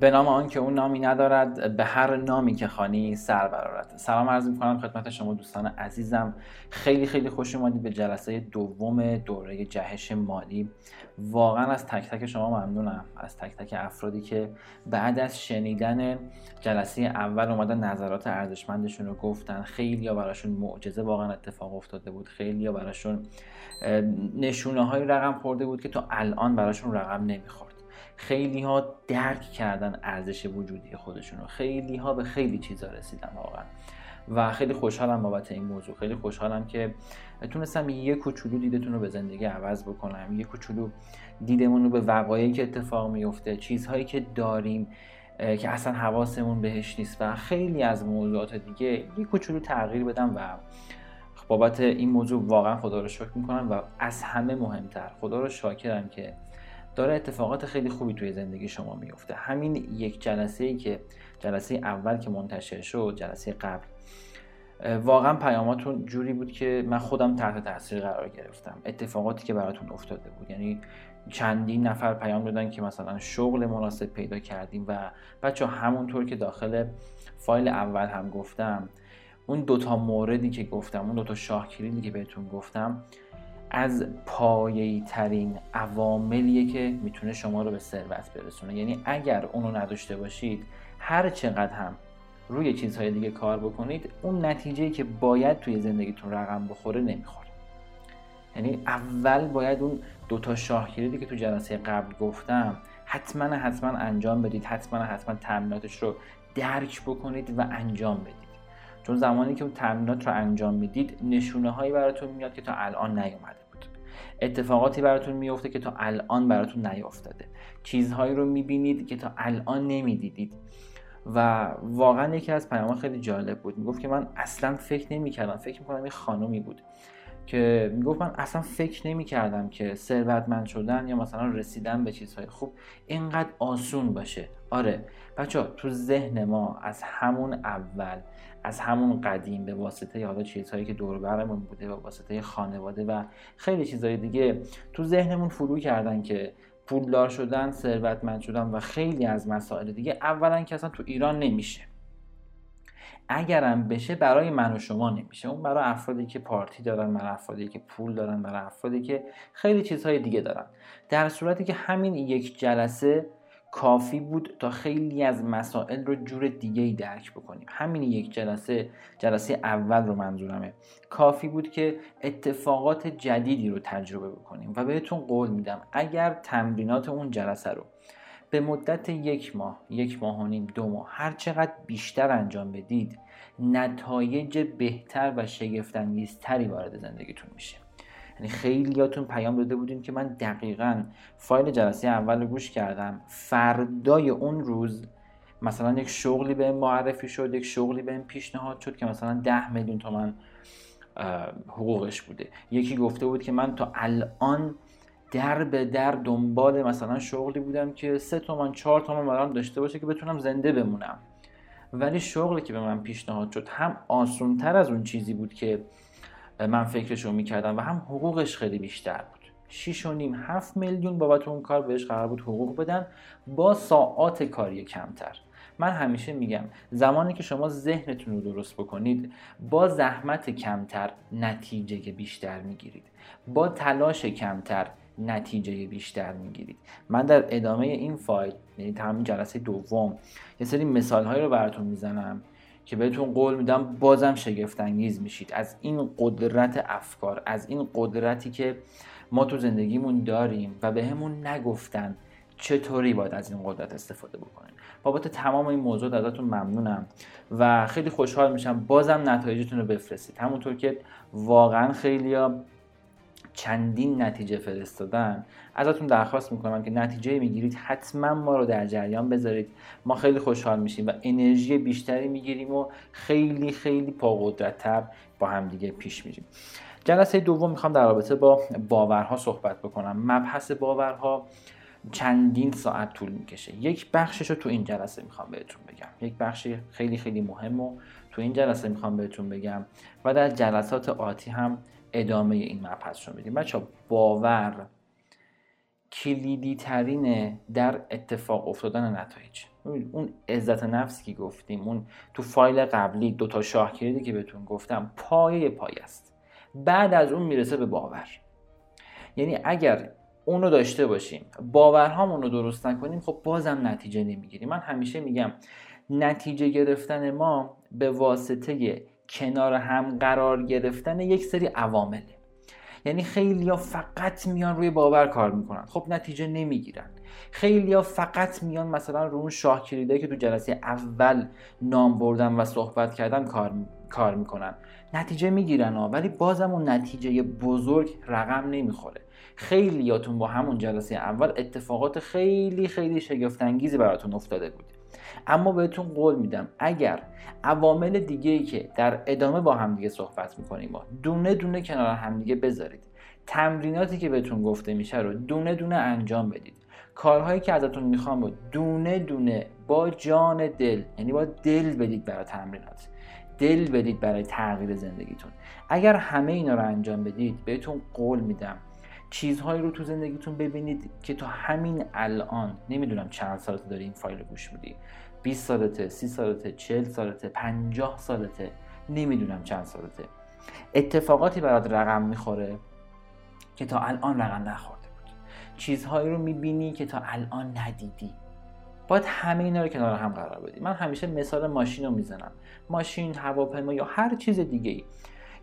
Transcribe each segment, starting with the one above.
به نام آن که اون نامی ندارد به هر نامی که خانی سر برارد سلام عرض می‌کنم خدمت شما دوستان عزیزم. خیلی خیلی خوش اومدید به جلسه دوم دوره جهش مالی. واقعا از تک تک شما ممنونم. از تک تک افرادی که بعد از شنیدن جلسه اول اومدن نظرات ارزشمندشون رو گفتن. خیلی ها براشون معجزه واقعا اتفاق افتاده بود. خیلی ها براشون نشونه های رقم خورده بود که تا الان براشون رقم نمی‌خورد. خیلی ها درک کردن ارزش وجودی خودشون رو خیلی ها به خیلی چیزا رسیدن واقعا. و خیلی خوشحالم بابت این موضوع. خیلی خوشحالم که تونستم یه کوچولو دیدتون رو به زندگی عوض بکنم. یه کوچولو دیدمون رو به وقایعی که اتفاق میفته چیزهایی که داریم که اصلا حواسمون بهش نیست و خیلی از موضوعات دیگه یه کوچولو تغییر بدم و بابت این موضوع واقعا خدا رو شکر می‌کنم و از همه مهمتر. خدا رو شاکرم که داره اتفاقات خیلی خوبی توی زندگی شما میفته. همین یک جلسه ای که جلسه اول که منتشر شد جلسه قبل واقعا پیاماتون جوری بود که من خودم تحت تاثیر قرار گرفتم. اتفاقاتی که براتون افتاده بود. یعنی چندین نفر پیام دادن که مثلا شغل مناسب پیدا کردیم و بچه همونطور که داخل فایل اول هم گفتم اون دوتا موردی که گفتم اون دوتا شاه کلیدی که بهتون گفتم از پایه‌ای ترین عواملیه که می‌تونه شما رو به ثروت برسونه. یعنی اگر اونو نداشته باشید هر چقدر هم روی چیزهای دیگه کار بکنید اون نتیجه که باید توی زندگیتون رقم بخوره نمی‌خوره. یعنی اول باید اون دوتا شاه کلیدی که تو جلسه قبل گفتم حتما حتما انجام بدید حتما حتما تمریناتش رو درک بکنید و انجام بدید. چون زمانی که اون تمرینات رو انجام می‌دید نشونه هایی براتون میاد که تا الان نیومده. اتفاقاتی براتون میفته که تا الان براتون نیافتاده. چیزهایی رو می‌بینید که تا الان نمی‌دیدید. و واقعا یکی از پیام خیلی جالب بود. می‌گفت که من اصلا فکر نمی‌کردم. فکر می‌کنم یه خانومی بود که می‌گفت من اصلا فکر نمی کردم که ثروتمند شدن یا مثلا رسیدن به چیزهای خوب اینقدر آسون باشه. آره بچه تو ذهن ما از همون اول از همون قدیم به واسطه حالا چیزهایی که دور برمون بوده به واسطه خانواده و خیلی چیزهای دیگه تو ذهنمون فرو کردن که پولدار شدن ثروتمند شدن و خیلی از مسائل دیگه اولا که اصلا تو ایران نمیشه. اگرم بشه برای من و شما نمیشه. اون برای افرادی که پارتی دارن برای افرادی که پول دارن برای افرادی که خیلی چیزهای دیگه دارن. در صورتی که همین یک جلسه کافی بود تا خیلی از مسائل رو جور دیگه ای درک بکنیم. همین یک جلسه جلسه اول رو منظورمه. کافی بود که اتفاقات جدیدی رو تجربه بکنیم و بهتون قول میدم اگر تمرینات اون جلسه رو به مدت یک ماه یک ماه و نیم دو ماه هر چقدر بیشتر انجام بدید نتایج بهتر و شگفتانگیزتری وارد زندگیتون میشه. یعنی خیلیاتون پیام داده بودین که من دقیقا فایل جلسه اول رو گوش کردم. فردای اون روز مثلا یک شغلی به معرفی شد یک شغلی به پیشنهاد شد که مثلا ده میلیون تومن حقوقش بوده. یکی گفته بود که من تا الان در به در دنبال مثلا شغلی بودم که سه تومن چهار تومن برام داشته باشه که بتونم زنده بمونم. ولی شغلی که به من پیشنهاد شد هم آسونتر از اون چیزی بود که من فکرش رو می‌کردم و هم حقوقش خیلی بیشتر بود. 6 و نیم 7 میلیون بابت اون کار بهش قرار بود حقوق بدن. با ساعات کاری کمتر. من همیشه میگم زمانی که شما ذهنتون رو درست بکنید با زحمت کمتر نتیجه بیشتر می‌گیرید. با تلاش کمتر نتیجه بیشتر می‌گیرید. من در ادامه این فایل یعنی همین جلسه دوم یه سری مثال هایی رو براتون می‌زنم. که بهتون قول میدم بازم شگفت انگیز میشید. از این قدرت افکار از این قدرتی که ما تو زندگیمون داریم و به همون نگفتن چطوری باید از این قدرت استفاده بکنیم؟ بابت تمام این موضوع ازتون ممنونم و خیلی خوشحال میشم بازم نتایجتون رو بفرستید. همونطور که واقعا خیلی چندین نتیجه فرستادن. ازتون درخواست می‌کنم که نتیجه می‌گیرید. حتما ما رو در جریان بذارید. ما خیلی خوشحال میشیم و انرژی بیشتری می‌گیریم و خیلی خیلی پاقدرتتر با همدیگه پیش میریم. جلسه دوم می‌خوام در رابطه با باورها صحبت بکنم. مبحث باورها چندین ساعت طول می‌کشه. یک بخشش رو تو این جلسه می‌خوام بهتون بگم. یک بخش خیلی خیلی مهم و تو این جلسه می‌خوام بهتون بگم. و در جلسات آتی هم ادامه این مبحث رو میدیم. بچه باور کلیدی ترینه در اتفاق افتادن نتایج. اون عزت نفسی که گفتیم اون تو فایل قبلی دوتا شاه کلیدی که بهتون گفتم پایه پای است. بعد از اون می‌رسه به باور. یعنی اگر اونو داشته باشیم باورهامون رو درست نکنیم خب بازم نتیجه نمی‌گیریم. من همیشه میگم نتیجه گرفتن ما به واسطه کنار هم قرار گرفتن یک سری عوامله. یعنی خیلی ها فقط میان روی باور کار می‌کنن. خب نتیجه نمی‌گیرن. خیلی ها فقط میان مثلا رو اون شاه کلیده که تو جلسه اول نام بردن و صحبت کردن کار, کار می‌کنن. نتیجه می‌گیرن ها ولی بازم اون نتیجه بزرگ رقم نمی‌خوره. خیلیاتون با همون جلسه اول اتفاقات خیلی خیلی شگفتانگیزی براتون افتاده بود. اما بهتون قول میدم اگر عوامل دیگه ای که در ادامه با همدیگه صحبت می‌کنیم دونه دونه کنار همدیگه بذارید. تمریناتی که بهتون گفته میشه رو دونه دونه انجام بدید. کارهایی که ازتون می‌خوام رو دونه دونه با جان دل یعنی با دل بدید برای تمرینات. دل بدید برای تغییر زندگیتون. اگر همه اینا رو انجام بدید بهتون قول میدم چیزهایی رو تو زندگیتون ببینید که تا همین الان نمی‌دونم چند سالت داری این فایل رو گوش بودی 20 سالته 30 سالته 40 سالته 50 سالته نمی‌دونم چند سالته. اتفاقاتی برات رقم می‌خوره که تا الان رقم نخورده بود. چیزهایی رو می‌بینی که تا الان ندیدی. باید همه اینا رو کنار هم قرار بدی. من همیشه مثال ماشین رو می‌زنم. ماشین هواپیما یا هر چیز دیگه ای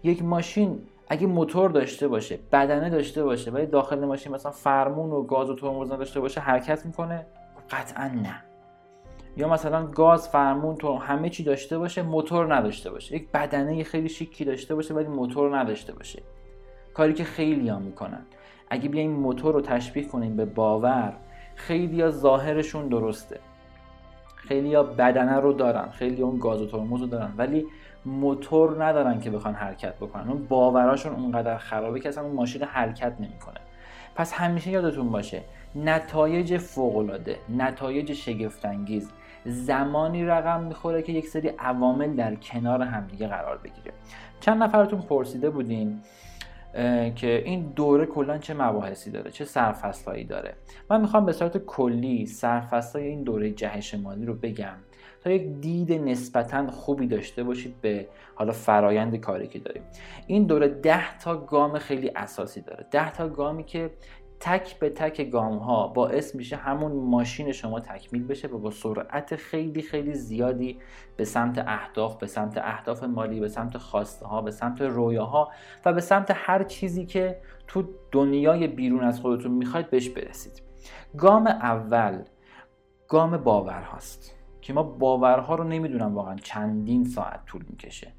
یک ماشین اگه موتور داشته باشه بدنه داشته باشه ولی داخل ماشین مثلا فرمون و گاز و ترمز داشته باشه حرکت می‌کنه؟ قطعا نه. یا مثلا گاز فرمون تو همه چی داشته باشه موتور نداشته باشه. یک بدنه خیلی شیکی داشته باشه ولی موتور نداشته باشه. کاری که خیلی ها می‌کنن. اگه بیایم موتور رو تشبیه کنیم به باور خیلی ها ظاهرشون درسته. خیلی ها بدنه رو دارن خیلی اون گاز و ترمز رو دارن ولی موتور ندارن که بخوان حرکت بکنن. اون باوراشون اونقدر خرابه که اصلا اون ماشین حرکت نمی‌کنه. پس همیشه یادتون باشه نتایج فوقالعاده نتایج شگفتانگیز زمانی رقم می‌خوره که یک سری عوامل در کنار همدیگه قرار بگیره. چند نفرتون پرسیده بودین که این دوره کلا چه مباحثی داره چه سرفصلهایی داره. من می‌خوام به صورت کلی سرفصلهای این دوره جهش مالی رو بگم تا یک دید نسبتا خوبی داشته باشید به حالا فرایند کاری که داریم. این دوره ده تا گام خیلی اساسی داره. ده تا گامی که تک به تک گام ها باعث میشه همون ماشین شما تکمیل بشه و با سرعت خیلی خیلی زیادی به سمت اهداف به سمت اهداف مالی به سمت خواسته ها به سمت رویاها و به سمت هر چیزی که تو دنیای بیرون از خودتون می‌خواید بهش برسید. گام اول گام باور هاست که ما باورها رو نمی‌دونم واقعا چندین ساعت طول می‌کشه.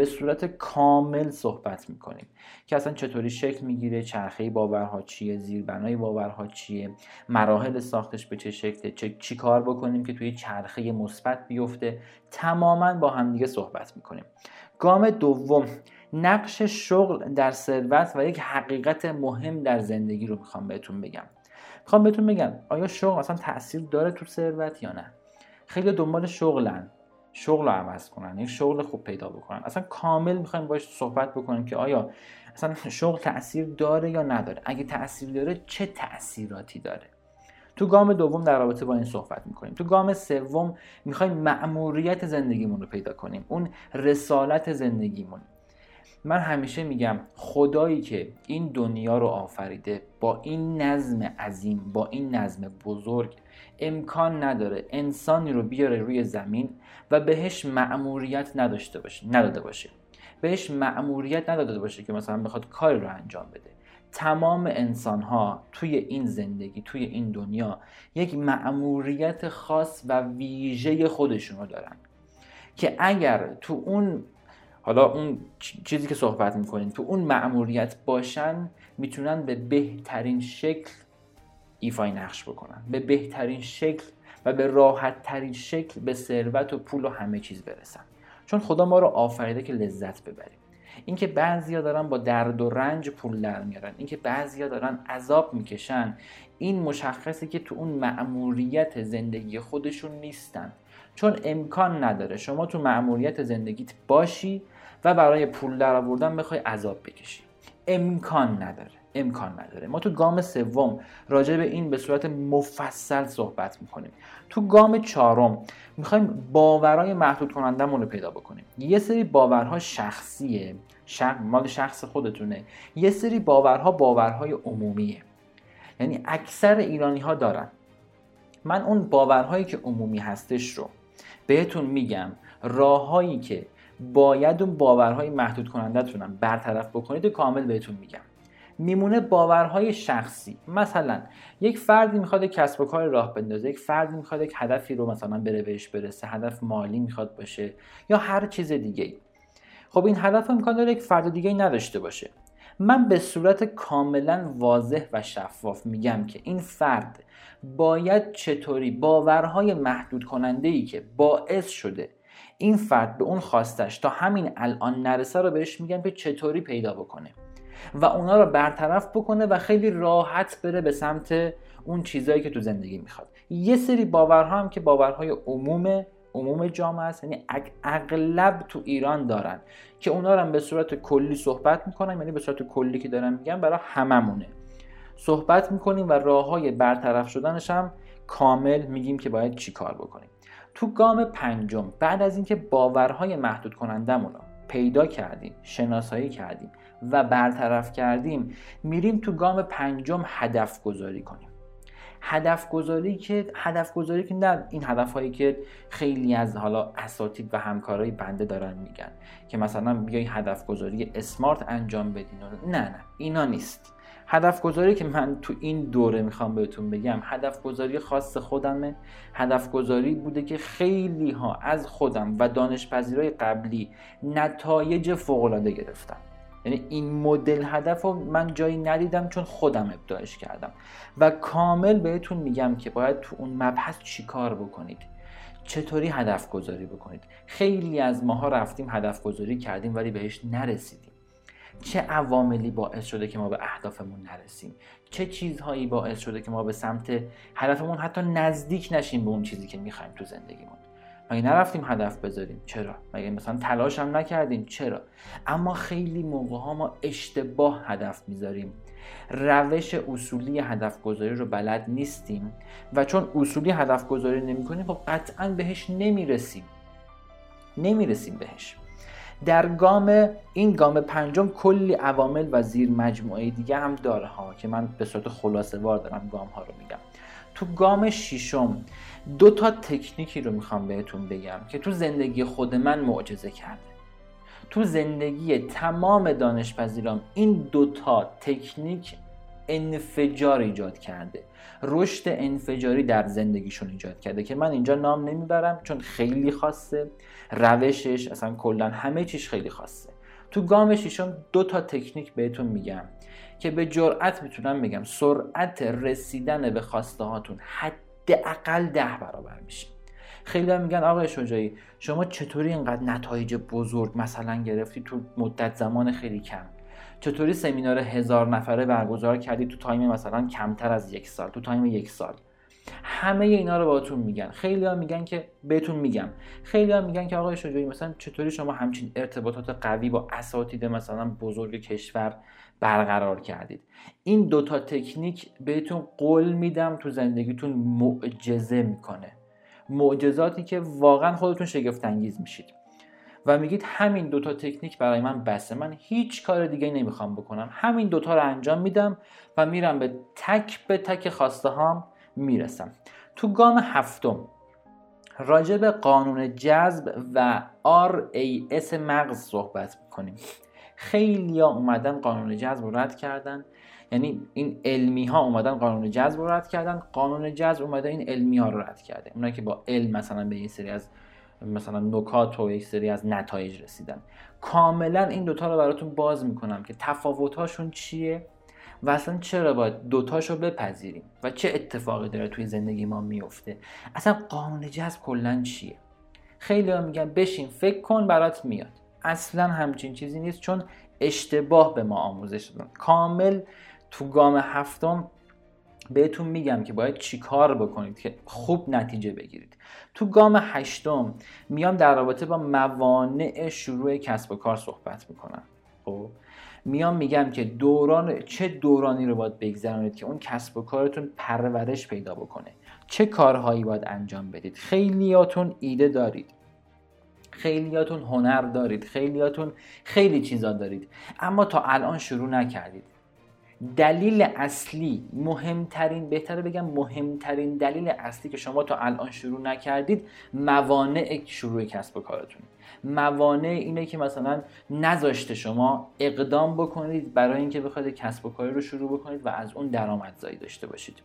به صورت کامل صحبت می‌کنیم که اصلا چطوری شکل می‌گیره چرخه باورها چیه زیربنای باورها چیه مراحل ساختش به چه شکله چه چی کار بکنیم که توی چرخه مثبت بیفته. تماما با همدیگه صحبت می‌کنیم. گام دوم نقش شغل در ثروت و یک حقیقت مهم در زندگی رو می‌خوام بهتون بگم. می‌خوام بهتون بگم آیا شغل اصلا تاثیر داره تو ثروت یا نه؟ خیلی دنبال شغلن. شغل رو عوض کنن یک شغل خوب پیدا بکنن. اصلا کامل می‌خوایم باش صحبت بکنیم که آیا اصلا شغل تاثیر داره یا نداره؟ اگه تاثیر داره چه تاثیراتی داره؟ تو گام دوم در رابطه با این صحبت می‌کنیم. تو گام سوم می‌خوایم مأموریت زندگیمون رو پیدا کنیم. اون رسالت زندگیمون. من همیشه میگم خدایی که این دنیا رو آفریده با این نظم عظیم با این نظم بزرگ امکان نداره انسانی رو بیاره روی زمین و بهش مأموریت نداشته باشه نداده باشه. بهش مأموریت نداده باشه که مثلا بخواد کاری رو انجام بده. تمام انسان ها توی این زندگی توی این دنیا یک مأموریت خاص و ویژه خودشون رو دارن. که اگر تو اون حالا اون چیزی که صحبت می‌کنین تو اون مأموریت باشن می‌تونن به بهترین شکل ایفای نقش بکنن. به بهترین شکل و به راحت ترین شکل به ثروت و پول و همه چیز برسن. چون خدا ما رو آفریده که لذت ببریم. اینکه بعضیا دارن با درد و رنج پول در میارن. اینکه بعضیا دارن عذاب می‌کشن. این مشخصه که تو اون مأموریت زندگی خودشون نیستن. چون امکان نداره. شما تو مأموریت زندگیت باشی و برای پول در آوردن بخوای عذاب بکشی. امکان نداره. امکان نداره. ما تو گام سوم راجع به این به صورت مفصل صحبت می‌کنیم. تو گام چهارم می‌خوایم باورهای محدود کنندمون رو پیدا بکنیم. یه سری باورها شخصیه. مال شخص خودتونه. یه سری باورها باورهای عمومیه. یعنی اکثر ایرانی ها دارن. من اون باورهایی که عمومی هستش رو بهتون میگم. راههایی که باید اون باورهای محدود کنندتونم برطرف بکنید و کامل بهتون میگم. میمونه باورهای شخصی. مثلا یک فردی می‌خواد کسب و کار راه بندازه یک فردی می‌خواد یک هدفی رو مثلا بره بهش برسه هدف مالی می‌خواد باشه یا هر چیز دیگه خب این هدف امکان داره یک فرد دیگه نداشته باشه. من به صورت کاملا واضح و شفاف میگم که این فرد باید چطوری باورهای محدود کننده ای که باعث شده این فرد به اون خواستش تا همین الان نرسه رو بهش میگم که چطوری پیدا بکنه. و اونا رو برطرف بکنه و خیلی راحت بره به سمت اون چیزهایی که تو زندگی می‌خواد. یه سری باورها هم که باورهای عموم عموم جامعه است یعنی اغلب تو ایران دارن که اونا رو هم به صورت کلی صحبت می‌کنم یعنی به صورت کلی که دارم میگم برای هممونه. صحبت می‌کنیم و راه های برطرف شدنش هم کامل میگیم که باید چی کار بکنیم. تو گام پنجم بعد از اینکه باورهای محدود کنندمون رو پیدا کردیم شناسایی کردیم و برطرف کردیم میریم تو گام پنجم هدف گذاری کنیم. هدف گذاری که هدف گذاری که نه این هدف هایی که خیلی از حالا اساتید و همکارای بنده دارن میگن که مثلا بیای هدف گذاری اسمارت انجام بدین نه نه اینا نیست. هدف گذاری که من تو این دوره می‌خوام بهتون بگم هدف گذاری خاص خودمه. هدف گذاری بوده که خیلی ها از خودم و دانشپذیرای قبلی نتایج فوق العاده گرفتم یعنی این مدل هدف رو من جایی ندیدم چون خودم ابداعش کردم. و کامل بهتون میگم که باید تو اون مبحث چیکار بکنید؟ چطوری هدف گذاری بکنید؟ خیلی از ماها رفتیم هدف گذاری کردیم ولی بهش نرسیدیم. چه عواملی باعث شده که ما به اهدافمون نرسیم؟ چه چیزهایی باعث شده که ما به سمت هدفمون حتی نزدیک نشیم به اون چیزی که می‌خوایم تو زندگیمون؟ مگه نرفتیم هدف بذاریم؟ چرا؟ مگه مثلا تلاش هم نکردیم؟ چرا؟ اما خیلی موقع ها ما اشتباه هدف می‌ذاریم. روش اصولی هدف گذاری رو بلد نیستیم و چون اصولی هدف گذاری نمی کنیم خب قطعا بهش نمی‌رسیم. نمی‌رسیم بهش. در گام این گام پنجم کلی عوامل و زیر مجموعه دیگه هم داره ها که من به صورت خلاصه وار دارم گام ها رو میگم. تو گام ششم دو تا تکنیکی رو می‌خوام بهتون بگم که تو زندگی خود من معجزه کرده. تو زندگی تمام دانشپذیرام این دوتا تکنیک انفجار ایجاد کرده. رشد انفجاری در زندگیشون ایجاد کرده که من اینجا نام نمی‌برم چون خیلی خاصه. روشش اصلا کلا همه چیش خیلی خاصه. تو گام ششم دو تا تکنیک بهتون میگم. که به جرأت می‌تونم بگم سرعت رسیدن به خواسته هاتون حداقل ده برابر میشه. خیلی هم میگن آقای شجاعی شما چطوری اینقدر نتایج بزرگ مثلا گرفتی تو مدت زمان خیلی کم؟ چطوری سمینار هزار نفره برگزار کردی تو time مثلا کمتر از یک سال تو time یک سال؟ همه اینا رو بهتون میگن. خیلی ها میگن که بهتون میگم. خیلی ها میگن که آقای شجاعی مثلا چطوری شما همچین ارتباطات قوی با اساتید مثلا بزرگ کشور برقرار کردید. این دوتا تکنیک بهتون قول میدم تو زندگیتون معجزه می‌کنه. معجزاتی که واقعا خودتون شگفت انگیز میشید. و میگید همین دوتا تکنیک برای من بسه. من هیچ کار دیگه نمی‌خوام بکنم. همین دوتا رو انجام میدم و میرم به تک به تک خواسته هام می‌رسم. تو گام هفتم راجع به قانون جذب و RAS مغز صحبت می‌کنیم. خیلی ها اومدن قانون جذب رو رد کردن. یعنی این علمی ها اومدن قانون جذب رو رد کردن. قانون جذب اومده این علمی ها رو رد کرده. اونایی که با علم مثلا به یه سری از مثلا نکات و یک سری از نتایج رسیدن. کاملا این دوتا رو براتون باز می‌کنم که تفاوتهاشون چیه و اصلا چرا باید دوتاشو بپذیریم و چه اتفاقی داره توی زندگی ما میفته اصلا قانون جذب کلا چیه؟ خیلی ها میگن بشین فکر کن برات میاد. اصلا همچین چیزی نیست چون اشتباه به ما آموزش دادن. کامل تو گام هفتم بهتون میگم که باید چیکار بکنید که خوب نتیجه بگیرید. تو گام هشتم میام در رابطه با موانع شروع کسب و کار صحبت می‌کنم. خب؟ میام میگم که دوران چه دورانی رو باید بگذرونید که اون کسب و کارتون پرورش پیدا بکنه. چه کارهایی باید انجام بدید؟ خیلیاتون ایده دارید. خیلیاتون هنر دارید خیلیاتون خیلی چیزا دارید. اما تا الان شروع نکردید. دلیل اصلی مهمترین بهتره بگم مهمترین دلیل اصلی که شما تا الان شروع نکردید موانع شروع کسب و کارتون. موانع اینه که مثلا نذاشته شما اقدام بکنید برای اینکه بخواید کسب و کاری رو شروع بکنید و از اون درآمدزایی داشته باشید.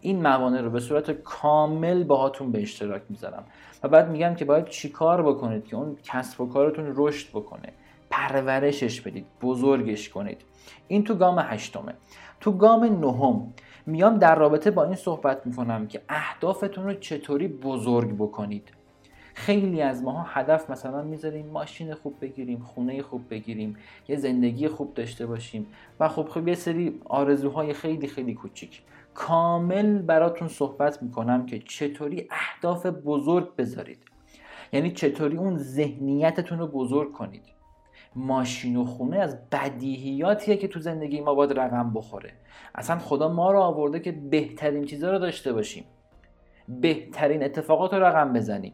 این موانع رو به صورت کامل باهاتون به اشتراک می‌ذارم. و بعد میگم که باید چیکار بکنید که اون کسب و کارتون رشد بکنه. پرورشش بدید بزرگش کنید. این تو گام هشتمه. تو گام نهم میام در رابطه با این صحبت می‌کنم که اهدافتون رو چطوری بزرگ بکنید. خیلی از ماها هدف مثلا می‌ذاریم ماشین خوب بگیریم خونه خوب بگیریم یه زندگی خوب داشته باشیم. و خب خب یه سری آرزوهای خیلی خیلی کوچیک. کامل براتون صحبت می‌کنم که چطوری اهداف بزرگ بذارید. یعنی چطوری اون ذهنیتتون رو بزرگ کنید. ماشین و خونه از بدیهیاتیه که تو زندگی ما باید رقم بخوره. اصلا خدا ما رو آورده که بهترین چیزا رو داشته باشیم. بهترین اتفاقات رو رقم بزنیم.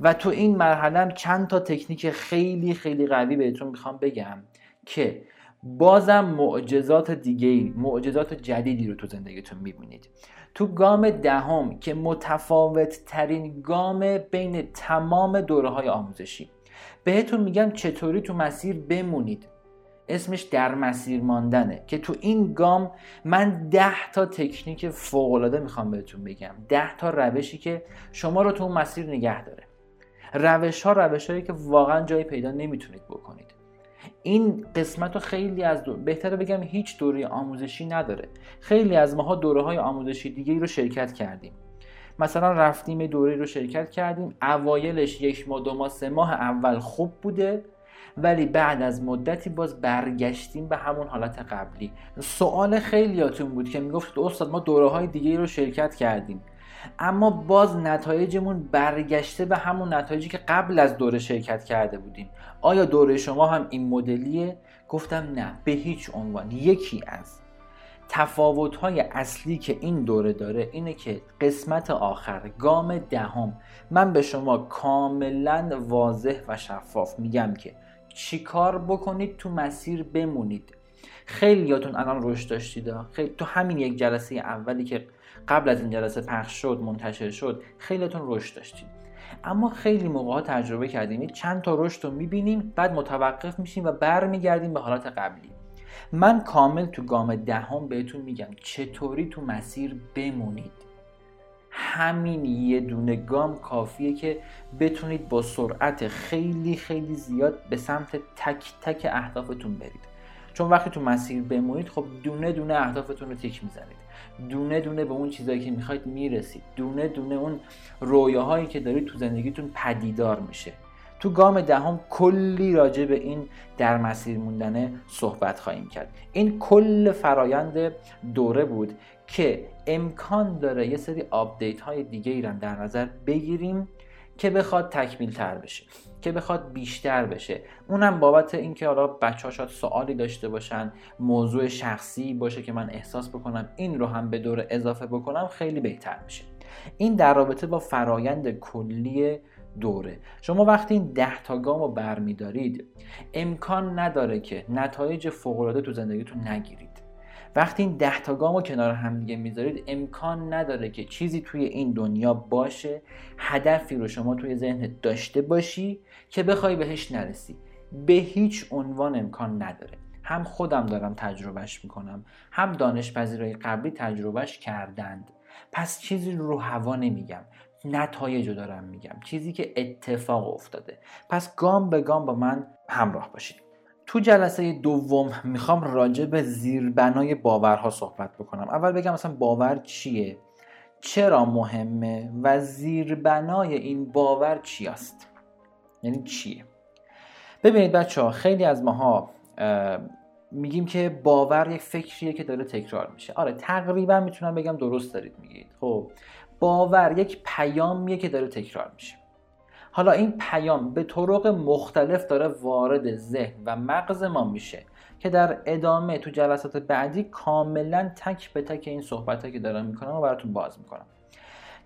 و تو این مرحله چند تا تکنیک خیلی خیلی قوی بهتون می‌خوام بگم که بازم معجزات دیگه معجزات جدیدی رو تو زندگیتون می‌بینید. تو گام دهم که متفاوت ترین گام بین تمام دوره های آموزشی. بهتون میگم چطوری تو مسیر بمونید. اسمش در مسیر ماندنه. که تو این گام من ده تا تکنیک فوقالعاده می‌خوام بهتون بگم. ده تا روشی که شما رو تو اون مسیر نگه داره. روش ها روش هایی که واقعا جایی پیدا نمی‌تونید بکنید. این قسمت رو خیلی از دور بهتره بگم هیچ دوره آموزشی نداره. خیلی از ماها دوره های آموزشی دیگه ای رو شرکت کردیم. مثلا رفتیم دوره رو شرکت کردیم. اوایلش یک ماه دو ماه سه ماه اول خوب بوده ولی بعد از مدتی باز برگشتیم به همون حالت قبلی. سوال خیلیاتون بود که می‌گفت استاد ما دوره های دیگه رو شرکت کردیم. اما باز نتایجمون برگشته به همون نتایجی که قبل از دوره شرکت کرده بودیم. آیا دوره شما هم این مدلیه؟ گفتم نه به هیچ عنوان. یکی از تفاوت های اصلی که این دوره داره اینه که قسمت آخر گام دهم من به شما کاملا واضح و شفاف میگم که چیکار بکنید تو مسیر بمونید. خیلی یاتون الان رشد داشتید خیلی تو همین یک جلسه اولی که قبل از این جلسه پخش شد منتشر شد خیلیتون رشد داشتید اما خیلی موقع تجربه کردیم چند تا رشد رو می‌بینیم بعد متوقف میشیم و برمیگردیم به حالت قبلی. من کامل تو گام دهم بهتون میگم چطوری تو مسیر بمونید. همین یه دونه گام کافیه که بتونید با سرعت خیلی خیلی زیاد به سمت تک تک اهدافتون برید. چون وقتی تو مسیر بمونید خب دونه دونه اهدافتون رو تیک می‌زنید. دونه دونه به اون چیزایی که می‌خواید می‌رسید. دونه دونه اون رویاهایی که دارید تو زندگیتون پدیدار میشه. تو گام دهم کلی راجع به این در مسیر موندنه صحبت خواهیم کرد. این کل فرایند دوره بود که امکان داره یه سری آپدیت های دیگه ای در نظر بگیریم که بخواد تکمیل تر بشه. که بخواد بیشتر بشه. اونم بابت اینکه حالا بچه شاید سوالی داشته باشن موضوع شخصی باشه که من احساس بکنم این رو هم به دور اضافه بکنم خیلی بهتر میشه. این در رابطه با فرایند کلی دوره. شما وقتی این ده تا گام رو برمیدارید امکان نداره که نتایج فوقالعاده تو زندگیتون نگیرید. وقتی این ده تا گام رو کنار هم دیگه می‌ذارید امکان نداره که چیزی توی این دنیا باشه هدفی رو شما توی ذهنت داشته باشی که بخوای بهش نرسی. به هیچ عنوان امکان نداره. هم خودم دارم تجربهش می‌کنم هم دانش پذیرای قبلی تجربهش کردند. پس چیزی رو هوا نمیگم نتایج رو دارم میگم. چیزی که اتفاق افتاده. پس گام به گام با من همراه باشید. تو جلسه دوم می‌خوام راجع به زیربنای باورها صحبت بکنم. اول بگم مثلا باور چیه؟ چرا مهمه و زیربنای این باور چی است یعنی چیه؟ ببینید بچه ها خیلی از ماها میگیم که باور یک فکریه که داره تکرار میشه. آره تقریبا می‌تونم بگم درست دارید میگید. خب باور یک پیامیه که داره تکرار میشه. حالا این پیام به طرق مختلف داره وارد ذهن و مغز ما میشه که در ادامه تو جلسات بعدی کاملا تک به تک این صحبت که دارم می‌کنم و براتون باز می‌کنم.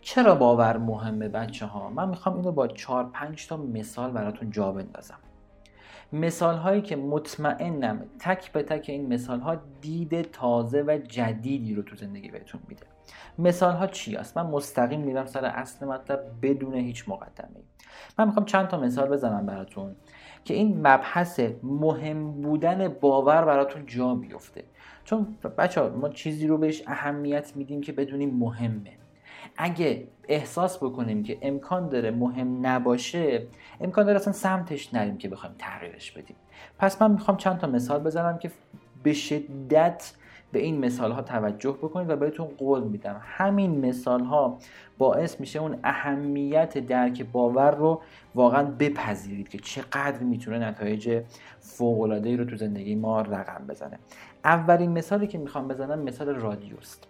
چرا باور مهمه بچه ها من می‌خوام اینو با 4 5 تا مثال براتون جا بندازم. مثال هایی که مطمئنم تک به تک این مثال ها دید تازه و جدیدی رو تو زندگی بهتون میده. مثال ها چی است من مستقیم میرم سر اصل مطلب بدون هیچ مقدمه من می‌خوام چند تا مثال بزنم براتون که این مبحث مهم بودن باور براتون جا بیفته چون بچه ما چیزی رو بهش اهمیت میدیم که بدونیم مهمه. اگه احساس بکنیم که امکان داره مهم نباشه امکان داره اصلا سمتش نریم که بخوایم تغییرش بدیم. پس من می‌خوام چند تا مثال بزنم که به شدت به این مثال ها توجه بکنید و بهتون قول میدم. همین مثال ها باعث میشه اون اهمیت درک باور رو واقعا بپذیرید که چقدر می‌تونه نتایج فوق العاده رو تو زندگی ما رقم بزنه. اولین مثالی که می‌خوام بزنم مثال رادیوست.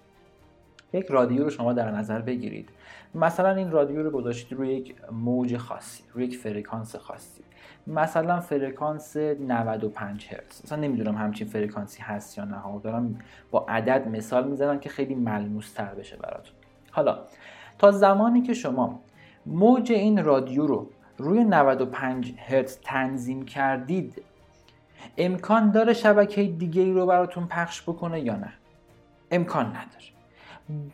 یک رادیو رو شما در نظر بگیرید. مثلا این رادیو رو گذاشتید روی یک موج خاصی روی یک فرکانس خاصی. مثلا فرکانس 95 هرتز. مثلا نمی‌دونم همچین فرکانسی هست یا نه. دارم با عدد مثال می‌زنم که خیلی ملموس تر بشه براتون. حالا تا زمانی که شما موج این رادیو رو روی 95 هرتز تنظیم کردید امکان داره شبکه دیگه ای رو براتون پخش بکنه یا نه؟ امکان نداره.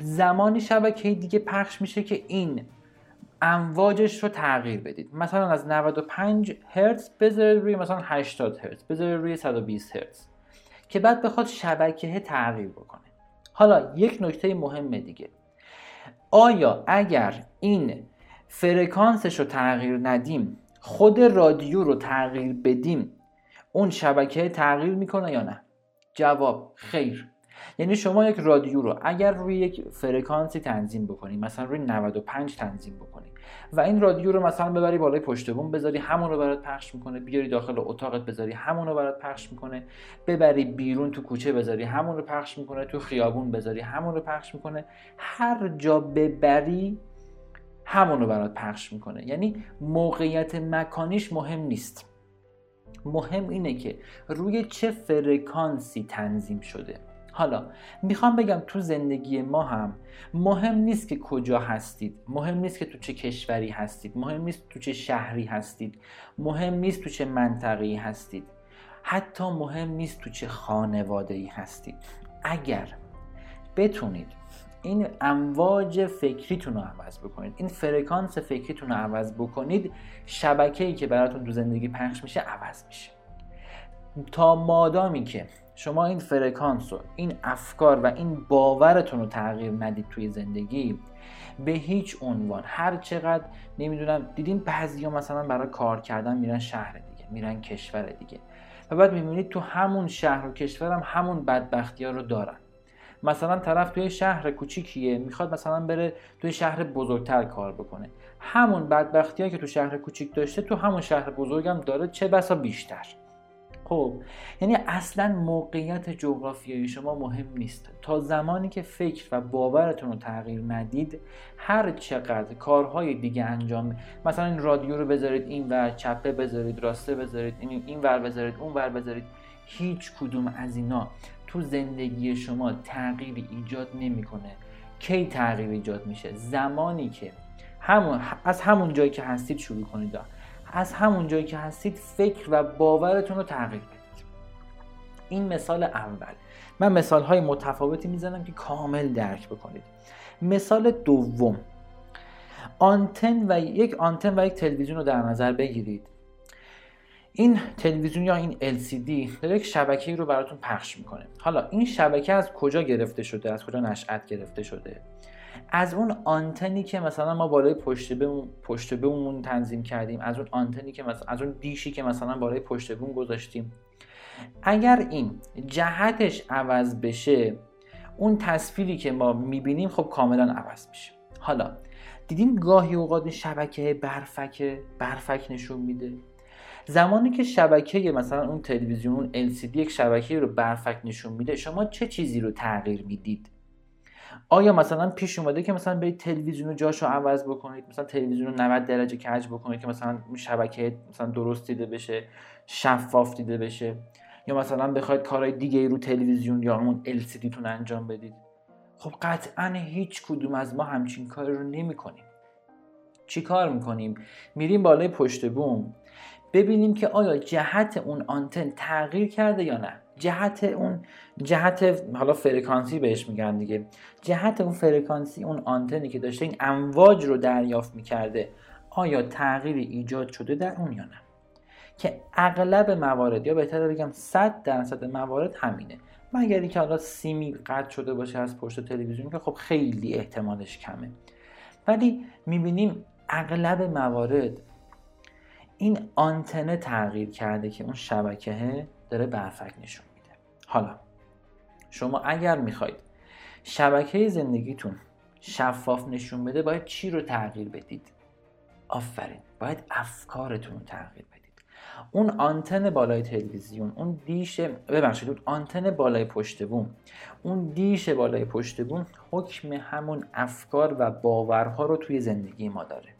زمانی شبکه دیگه پخش میشه که این امواجش رو تغییر بدید. مثلا از 95 هرتز بذارید روی مثلا 80 هرتز بذارید روی 120 هرتز که بعد بخواد شبکه تغییر بکنه. حالا یک نکته مهم دیگه. آیا اگر این فرکانسش رو تغییر ندیم خود رادیو رو تغییر بدیم اون شبکه تغییر می‌کنه یا نه؟ جواب خیر. یعنی شما یک رادیو رو اگر روی یک فرکانسی تنظیم بکنی مثلا روی 95 تنظیم بکنی و این رادیو رو مثلا ببری بالای پشت بوم بذاری همون رو برات پخش می‌کنه بیاری داخل اتاقت بذاری همون رو برات پخش می‌کنه ببری بیرون تو کوچه بذاری همون رو پخش می‌کنه تو خیابون بذاری همون رو پخش می‌کنه هر جا ببری همون رو برات پخش می‌کنه. یعنی موقعیت مکانیش مهم نیست. مهم اینه که روی چه فرکانسی تنظیم شده. حالا می‌خوام بگم تو زندگی ما هم مهم نیست که کجا هستید مهم نیست که تو چه کشوری هستید مهم نیست تو چه شهری هستید مهم نیست تو چه منطقه‌ای هستید حتی مهم نیست تو چه خانواده ای هستید. اگر بتونید این امواج فکریتون رو عوض بکنید این فرکانس فکریتون رو عوض بکنید شبکه‌ای که براتون تو زندگی پخش میشه عوض میشه. تا مادامی که شما این فرکانس و این افکار و این باورتون رو تغییر ندید توی زندگی به هیچ عنوان. هر چقدر نمی‌دونم دیدین بعضی مثلا برای کار کردن میرن شهر دیگه میرن کشور دیگه. و بعد می‌بینید تو همون شهر و کشور هم همون بدبختی ها رو دارن. مثلا طرف توی شهر کوچیکیه می‌خواد مثلا بره توی شهر بزرگتر کار بکنه. همون بدبختی که تو شهر کوچیک داشته تو همون شهر بزرگم داره چه بسا بیشتر. خب یعنی اصلا موقعیت جغرافیایی شما مهم نیست. تا زمانی که فکر و باورتون رو تغییر ندید هر چقدر کارهای دیگه انجام مثلا این رادیو رو بذارید این ور چپه بذارید راسته بذارید این این ور بذارید اون ور بذارید هیچ کدوم از اینا تو زندگی شما تغییری ایجاد نمی‌کنه. کی تغییر ایجاد میشه؟ زمانی که همون از همون جایی که هستید شروع کنید. از همون جایی که هستید فکر و باورتون رو تغییر بدید. این مثال اول. من مثال های متفاوتی می‌زنم که کامل درک بکنید. مثال دوم. آنتن و یک آنتن و یک تلویزیون رو در نظر بگیرید. این تلویزیون یا این LCD داره یک شبکه رو براتون پخش می‌کنه. حالا این شبکه از کجا گرفته شده؟ از کجا نشأت گرفته شده؟ از اون آنتنی که مثلا ما بالای پشت بوم پشت بوممون تنظیم کردیم از اون آنتنی که مثلا از اون دیشی که مثلا بالای پشت بوم گذاشتیم. اگر این جهتش عوض بشه اون تصویری که ما می‌بینیم خب کاملا عوض میشه. حالا دیدیم گاهی اوقات شبکه برفک برفک نشون میده؟ زمانی که شبکه مثلا اون تلویزیون اون LCD یک شبکه رو برفک نشون میده شما چه چیزی رو تغییر می‌دید؟ آیا مثلا پیش اومده که مثلا برید تلویزیون رو جاشو عوض بکنید؟ مثلا تلویزیون رو 90 درجه کج بکنید که مثلا شبکه مثلا درست دیده بشه شفاف دیده بشه؟ یا مثلا بخواید کارهای دیگه رو تلویزیون یا اون LCD تون انجام بدید؟ خب قطعا هیچ کدوم از ما همچین کاری رو نمی کنیم چی کار می‌کنیم؟ میریم بالای پشت بوم. ببینیم که آیا جهت اون آنتن تغییر کرده یا نه. جهت اون جهت حالا فرکانسی بهش میگن دیگه. جهت اون فرکانسی اون آنتنی که داشته این امواج رو دریافت می‌کرده آیا تغییری ایجاد شده در اون یا نه؟ که اغلب موارد یا بهتر بگم 100 درصد موارد همینه. مگر اینکه حالا سیمی قطع شده باشه از پشت تلویزیون که خب خیلی احتمالش کمه. ولی می‌بینیم اغلب موارد این آنتنه تغییر کرده که اون شبکه داره برفک نشون میده. حالا شما اگر می‌خواید شبکه زندگیتون شفاف نشون بده باید چی رو تغییر بدید؟ آفرین باید افکارتون تغییر بدید. اون آنتن بالای تلویزیون اون دیش ببخشید اون آنتن بالای پشت بوم اون دیش بالای پشت بوم حکم همون افکار و باورها رو توی زندگی ما داره.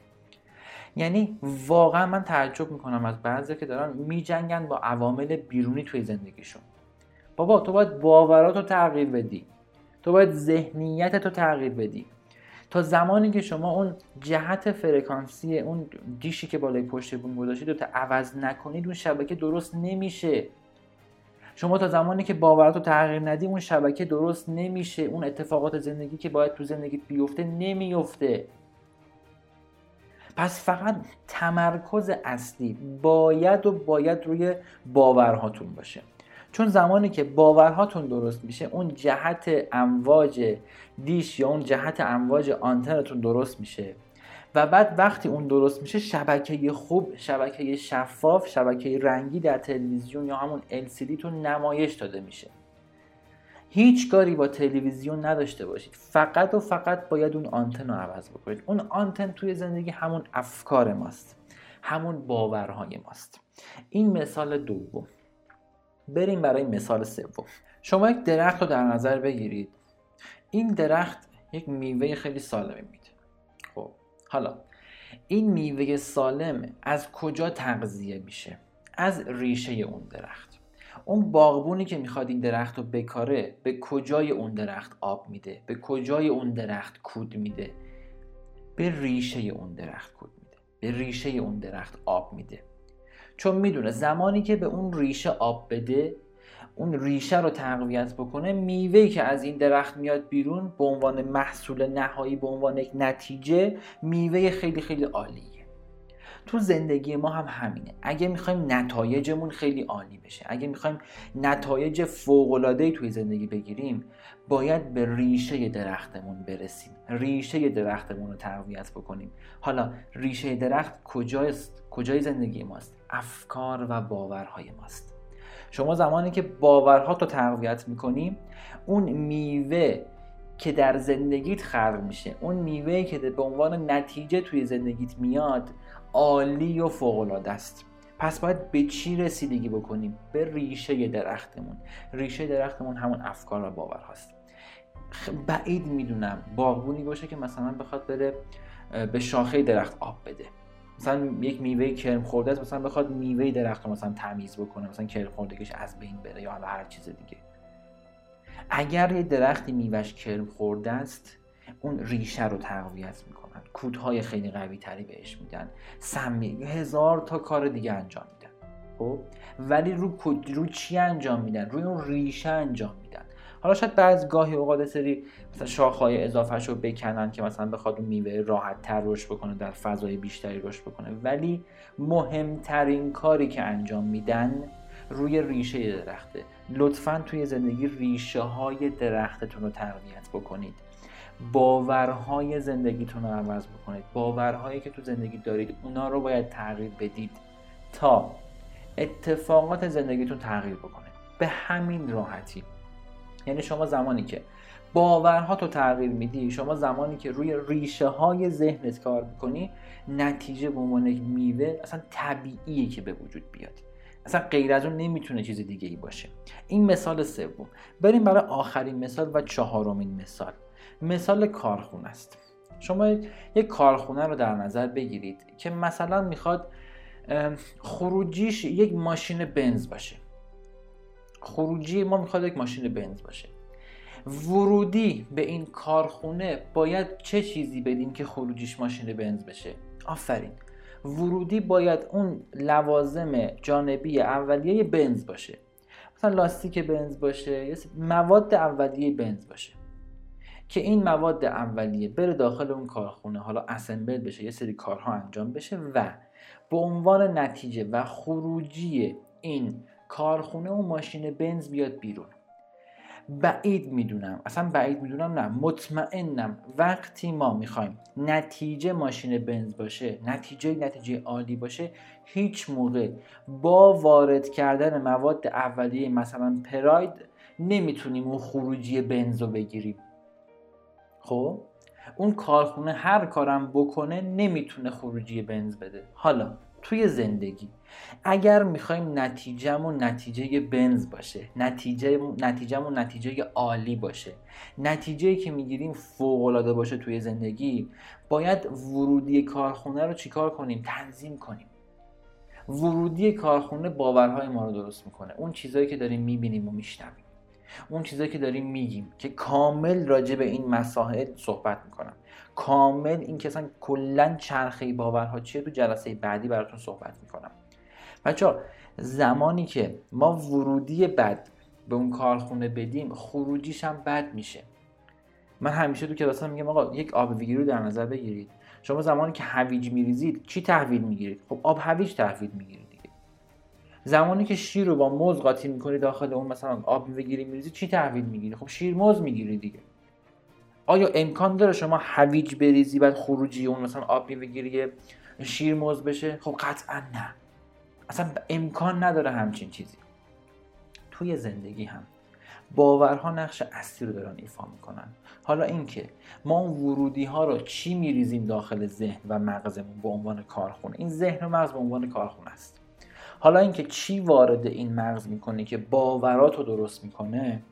یعنی واقعا من تعجب می‌کنم از بعضی که دارن میجنگن با عوامل بیرونی توی زندگیشون. بابا تو باید باورات رو تغییر بدی. تو باید ذهنیت رو تغییر بدی. تا زمانی که شما اون جهت فرکانسی اون دیشی که بالای پشت بون گذاشتید رو عوض نکنید اون شبکه درست نمیشه. شما تا زمانی که باورات رو تغییر ندی اون شبکه درست نمیشه. اون اتفاقات زندگی که باید تو زندگی بیفته نمیفته. پس فقط تمرکز اصلی باید و باید روی باورهاتون باشه. چون زمانی که باورهاتون درست میشه اون جهت امواج دیش یا اون جهت امواج آنتنتون درست میشه. و بعد وقتی اون درست میشه شبکه خوب شبکه شفاف شبکه رنگی در تلویزیون یا همون LCD تون نمایش داده میشه. هیچ کاری با تلویزیون نداشته باشید. فقط و فقط باید اون آنتن رو عوض بکنید. اون آنتن توی زندگی همون افکار ماست. همون باورهای ماست. این مثال دوم. بریم برای مثال سوم. شما یک درخت رو در نظر بگیرید. این درخت یک میوه خیلی سالمی میده. خب حالا این میوه سالم از کجا تغذیه میشه؟ از ریشه اون درخت. اون باغبونی که می‌خواد این درخت رو بکاره به کجای اون درخت آب میده؟ به کجای اون درخت کود میده؟ به ریشه اون درخت کود میده. به ریشه اون درخت آب میده. چون می‌دونه زمانی که به اون ریشه آب بده اون ریشه رو تقویت بکنه میوه که از این درخت میاد بیرون به عنوان محصول نهایی به عنوان یک نتیجه میوه خیلی خیلی عالیه. تو زندگی ما هم همینه. اگه می‌خوایم نتایجمون خیلی عالی بشه اگه می‌خوایم نتایج فوق‌العاده‌ای توی زندگی بگیریم باید به ریشه درختمون برسیم. ریشه درختمون رو تقویت بکنیم. حالا ریشه درخت کجاست؟ کجای زندگی ماست؟ افکار و باورهای ماست. شما زمانی که باورها رو تقویت می‌کنیم اون میوه که در زندگیت خلق میشه اون میوه که به عنوان نتیجه توی زندگیت میاد عالی و فوق است. پس باید به چی رسیدگی بکنیم؟ به ریشه درختمون. ریشه درختمون همون افکار و باور هست بعید می‌دونم باغبونی باشه که مثلا بخواد بره به شاخه درخت آب بده. مثلا یک میوه کرم خورده است مثلا بخواد میوه درخت رو مثلا تمیز بکنه مثلا کرم خوردگیش از بین بره یا هر چیز دیگه. اگر یه درختی میوهش کرم خورده است اون ریشه رو تقویت می‌کنن کودهای خیلی قوی تری بهش میدن. سمی هزار تا کار دیگه انجام میدن. خب؟ ولی رو رو چی انجام میدن؟ روی اون ریشه انجام میدن. حالا شاید بعض گاهی اوقات سری مثلا شاخهای اضافه رو بکنن که مثلا بخواد اون میوه راحت تر رشد بکنه در فضای بیشتری رشد بکنه. ولی مهمترین کاری که انجام میدن روی ریشه درخته. لطفا توی زندگی ریشه های درختتون رو تقویت بکنید. باورهای زندگیتون رو عوض بکنید. باورهایی که تو زندگی دارید اونا رو باید تغییر بدید تا اتفاقات زندگیتون تغییر بکنه. به همین راحتی. یعنی شما زمانی که باورها تو تغییر میدی شما زمانی که روی ریشه های ذهنت کار می‌کنی نتیجه به عنوان یک میوه اصلا طبیعیه که به وجود بیاد. اصلا غیر از اون نمی‌تونه چیز دیگه ای باشه. این مثال سوم. بریم برای آخرین مثال و چهارمین مثال. مثال کارخونه است. شما یک کارخونه رو در نظر بگیرید که مثلا می‌خواد خروجیش یک ماشین بنز باشه. خروجی ما می‌خواد یک ماشین بنز باشه. ورودی به این کارخونه باید چه چیزی بدیم که خروجیش ماشین بنز بشه؟ آفرین. ورودی باید اون لوازم جانبی اولیه بنز باشه. مثلا لاستیک بنز باشه مواد اولیه بنز باشه. که این مواد اولیه بره داخل اون کارخونه حالا اسمبل بشه یه سری کارها انجام بشه و به عنوان نتیجه و خروجی این کارخونه و ماشین بنز بیاد بیرون. بعید می‌دونم اصلا بعید می‌دونم نه مطمئنم وقتی ما می‌خوایم نتیجه ماشین بنز باشه نتیجه نتیجه عالی باشه هیچ موقع با وارد کردن مواد اولیه مثلا پراید نمی‌تونیم اون خروجی بنز رو بگیریم. خب؟ اون کارخونه هر کارم بکنه نمی‌تونه خروجی بنز بده. حالا توی زندگی اگر می‌خوایم نتیجهمون نتیجه بنز باشه نتیجه نتیجهمون نتیجه عالی باشه نتیجه که می‌گیریم فوق العاده باشه توی زندگی باید ورودی کارخونه رو چیکار کنیم؟ تنظیم کنیم. ورودی کارخونه باورهای ما رو درست می‌کنه. اون چیزهایی که داریم می‌بینیم و میشنویم. اون چیزایی که داریم میگیم که کامل راجع به این مسائل صحبت می‌کنم. کامل این که اصلا کلا چرخه باورها چیه تو جلسه بعدی براتون صحبت می‌کنم. بچه زمانی که ما ورودی بد به اون کارخونه بدیم خروجیش هم بد میشه. من همیشه تو کلاس میگم آقا یک آب ویگی رو در نظر بگیرید. شما زمانی که هویج میریزید چی تحویل می‌گیرید؟ خب آب هویج تحویل می‌گیرید. زمانی که شیر رو با موز قاطی می‌کنید داخل اون مثلا آب ویگی میریزید چی تحویل می‌گیرید خب شیر موز می‌گیرید دیگه. آیا امکان داره شما هویج بریزی بعد خروجی اون مثلا آب بگیری شیر موز بشه؟ خب قطعا نه. اصلا امکان نداره همچین چیزی. توی زندگی هم باورها نقش اصلی رو دارن ایفا می‌کنن. حالا اینکه ما اون ورودی ها رو چی میریزیم داخل ذهن و مغزمون به عنوان کارخونه؟ این ذهن و مغز به عنوان کارخونه است. حالا اینکه چی وارد این مغز می‌کنه که باورات رو درست می‌کنه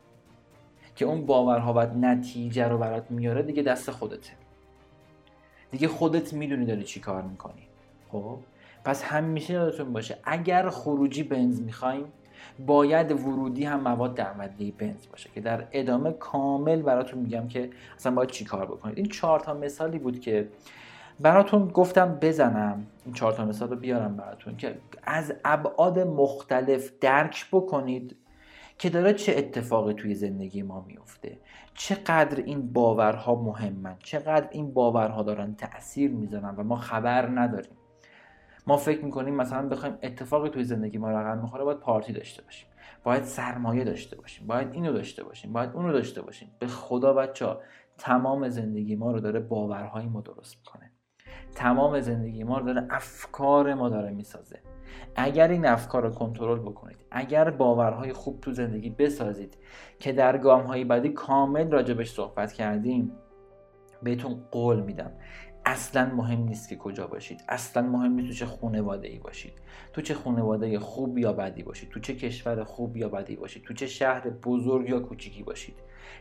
که اون باورها باید نتیجه رو برات میاره دیگه دست خودته. دیگه خودت می‌دونی داری چی کار می‌کنی. خب؟ پس همیشه یادتون باشه اگر خروجی بنز می‌خوایم باید ورودی هم مواد اولیه بنز باشه که در ادامه کامل براتون میگم که اصلا باید چی کار بکنید. این چهار تا مثالی بود که براتون گفتم بزنم. این چهار تا مثال رو بیارم براتون که از ابعاد مختلف درک بکنید که داره چه اتفاقی توی زندگی ما میفته. چقدر این باورها مهمن؟ چقدر این باورها دارن تاثیر می‌زنن و ما خبر نداریم. ما فکر می‌کنیم مثلا بخوایم اتفاقی توی زندگی ما رقم می‌خوره باید پارتی داشته باشیم. باید سرمایه داشته باشیم. باید اینو داشته باشیم. باید اونو داشته باشیم. به خدا بچه ها تمام زندگی ما رو داره باورهای ما درست می‌کنه. تمام زندگی ما رو داره افکار ما داره می‌سازه. اگر این افکار رو کنترل بکنید اگر باورهای خوب تو زندگی بسازید که در گام های بعدی کامل راجبش صحبت کردیم بهتون قول میدم. اصلا مهم نیست که کجا باشید. اصلا مهم نیست تو چه خانواده ای باشید. تو چه خانواده خوب یا بدی باشید. تو چه کشور خوب یا بدی باشید. تو چه شهر بزرگ یا کوچیکی باشید.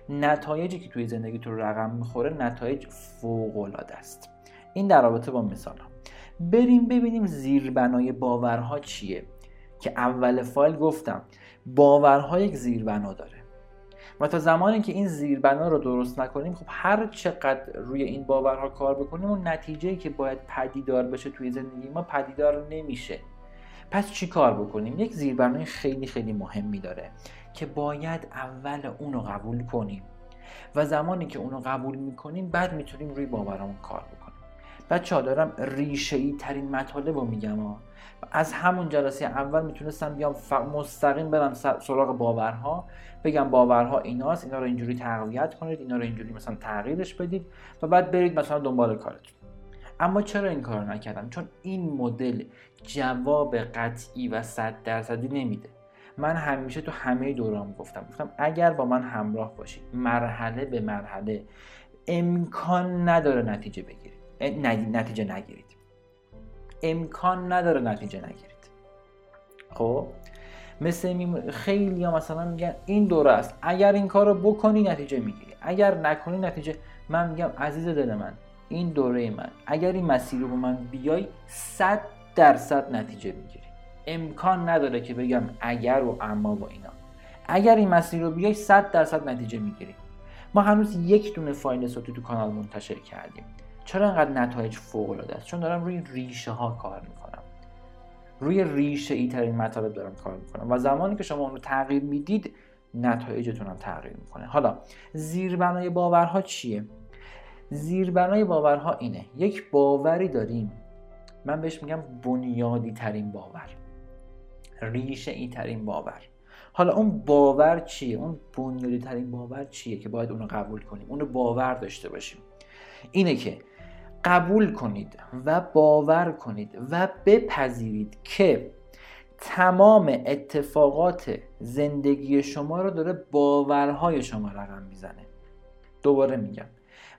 نتایجی که توی زندگی تو رقم می‌خوره نتایج فوق العاده است. این در رابطه با مثال. ها بریم ببینیم زیربنای باورها چیه؟ که اول فایل گفتم باورها یک زیربنا داره. و تا زمانی که این زیربنا رو درست نکنیم خب هر چقدر روی این باورها کار بکنیم اون نتیجه که باید پدیدار بشه توی زندگی ما پدیدار نمیشه. پس چی کار بکنیم؟ یک زیربنای خیلی خیلی مهمی داره که باید اول اون قبول کنیم. و زمانی که اون قبول می‌کنیم بعد می‌تونیم روی باورمون کار بکنیم. بچه ها دارم ریشه ای ترین مطالب رو میگم ها. از همون جلسه اول می‌تونستم بیام مستقیم برم سراغ باورها. بگم باورها ایناست اینا رو اینجوری تقویت کنید اینا رو اینجوری مثلا تغییرش بدید و بعد برید مثلا دنبال کارتون. اما چرا این کار نکردم؟ چون این مدل جواب قطعی و صد درصدی نمیده. من همیشه تو همه دورام گفتم. گفتم اگر با من همراه باشید مرحله به مرحله امکان نداره نتیجه بگیرید. نتیجه نگیرید. امکان نداره نتیجه نگیرید. خب؟ مثل خیلی ها مثلا میگن این دوره است. اگر این کار رو بکنی نتیجه می‌گیری. اگر نکنی نتیجه من میگم عزیز دل من این دوره من اگر این مسیر رو با من بیای صد درصد نتیجه می‌گیری. امکان نداره که بگم اگر و اما و اینا. اگر این مسیر رو بیای صد درصد نتیجه می‌گیری. ما هنوز یک دونه فایل صوتی تو کانال منتشر کردیم. چرا انقدر نتایج فوق العاده است؟ چون دارم روی ریشه ها کار می‌کنم. روی ریشه ای ترین مطالب دارم کار می‌کنم و زمانی که شما اون رو تغییر می‌دید نتایجتون هم تغییر می‌کنه. حالا زیربنای باورها چیه؟ زیربنای باورها اینه. یک باوری داریم. من بهش میگم بنیادی ترین باور. ریشه ای ترین باور. حالا اون باور چیه؟ اون بنیادی ترین باور چیه که باید اونو قبول کنیم؟ اونو باور داشته باشیم. اینه که قبول کنید و باور کنید و بپذیرید که تمام اتفاقات زندگی شما رو داره باورهای شما رقم می‌زنه. دوباره میگم.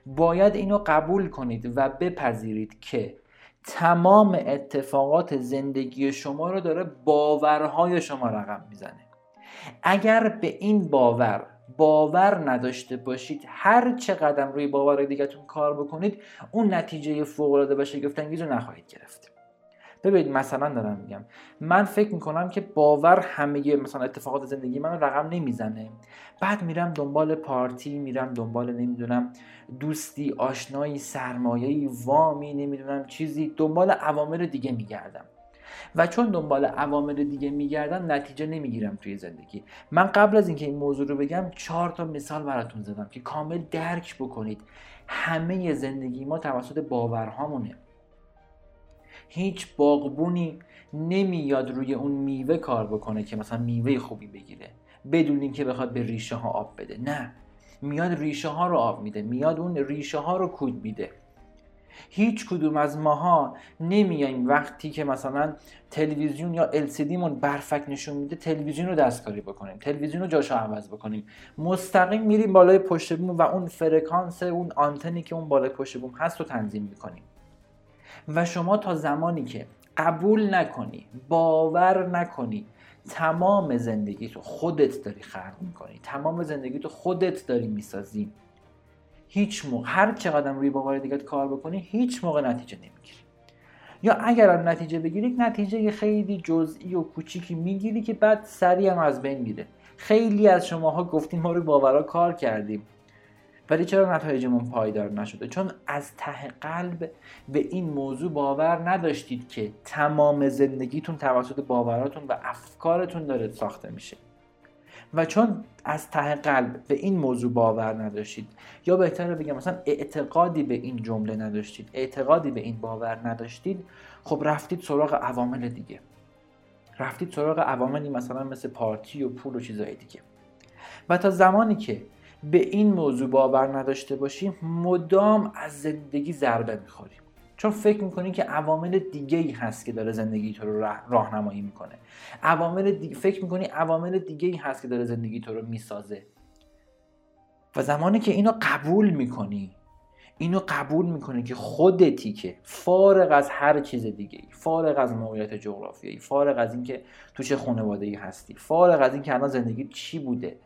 باید اینو قبول کنید و بپذیرید که تمام اتفاقات زندگی شما رو داره باورهای شما رقم می‌زنه. اگر به این باور باور نداشته باشید. هر چه قدم روی باور دیگهتون کار بکنید اون نتیجه فوق العاده و شگفت رو نخواهید گرفت. ببینید مثلا دارم میگم من فکر می‌کنم که باور همه مثلا اتفاقات زندگی من رقم نمی‌زنه. بعد میرم دنبال پارتی میرم دنبال نمی‌دونم دوستی آشنایی سرمایه‌ای وامی نمی‌دونم چیزی دنبال عوامل دیگه میگردم. و چون دنبال عوامل دیگه میگردم نتیجه نمی‌گیرم توی زندگی. من قبل از اینکه این موضوع رو بگم چهار تا مثال براتون زدم که کامل درک بکنید. همه زندگی ما توسط باورهامونه. هیچ باغبونی نمیاد روی اون میوه کار بکنه که مثلا میوه خوبی بگیره بدون اینکه بخواد به ریشه ها آب بده. نه. میاد ریشه ها رو آب میده میاد اون ریشه ها رو کود میده. هیچ کدوم از ماها نمیایم. وقتی که مثلا تلویزیون یا LCD مون برفک نشون میده تلویزیون رو دستکاری بکنیم تلویزیون رو جاشو عوض بکنیم. مستقیم میریم بالای پشت بوم و اون فرکانس اون آنتنی که اون بالای پشت بوم هست رو تنظیم می‌کنیم. و شما تا زمانی که قبول نکنی باور نکنی تمام زندگی تو خودت داری خلق می‌کنی تمام زندگی تو خودت داری می‌سازی. هیچ موقع هر چقدر روی باور دیگه کار بکنی هیچ موقع نتیجه نمی‌گیری. یا اگر هم نتیجه بگیری نتیجه خیلی جزئی و کوچیکی می‌گیری که بعد سریع هم از بین میره. خیلی از شماها گفتیم ما روی باورها کار کردیم. ولی چرا نتایجمون پایدار نشده؟ چون از ته قلب به این موضوع باور نداشتید که تمام زندگیتون توسط باوراتون و افکارتون داره ساخته میشه. و چون از ته قلب به این موضوع باور نداشتید یا بهتر بگم مثلا اعتقادی به این جمله نداشتید اعتقادی به این باور نداشتید خب رفتید سراغ عوامل دیگه. رفتید سراغ عواملی مثلا مثل پارتی و پول و چیزهای دیگه. و تا زمانی که به این موضوع باور نداشته باشیم مدام از زندگی ضربه می‌خوریم. چون فکر می‌کنی که عوامل دیگه ای هست که داره زندگی تو رو راهنمایی می‌کنه. عوامل دیگه فکر می‌کنی عوامل دیگه ای هست که داره زندگی تو رو می‌سازه. و زمانی که اینو قبول می‌کنی اینو قبول می‌کنی که خودتی که فارغ از هر چیز دیگه ای فارغ از موقعیت جغرافیایی فارغ از اینکه تو چه خانواده ای هستی فارغ از اینکه الان زندگی چی بوده.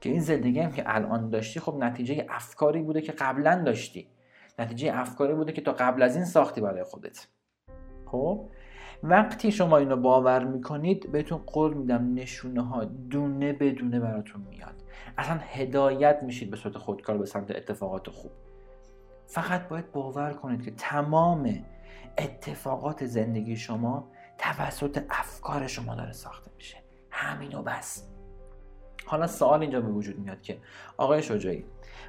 که این زندگی هم که الان داشتی خب نتیجه افکاری بوده که قبلا داشتی. نتیجه افکاری بوده که تا قبل از این ساختی برای خودت. خب؟ وقتی شما اینو باور می‌کنید بهتون قول میدم نشونه ها دونه بدونه براتون میاد. اصلا هدایت میشید به صورت خودکار به سمت اتفاقات خوب. فقط باید باور کنید که تمام اتفاقات زندگی شما توسط افکار شما داره ساخته میشه. همینو بس. حالا سوال اینجا به وجود میاد که آقای شجاعی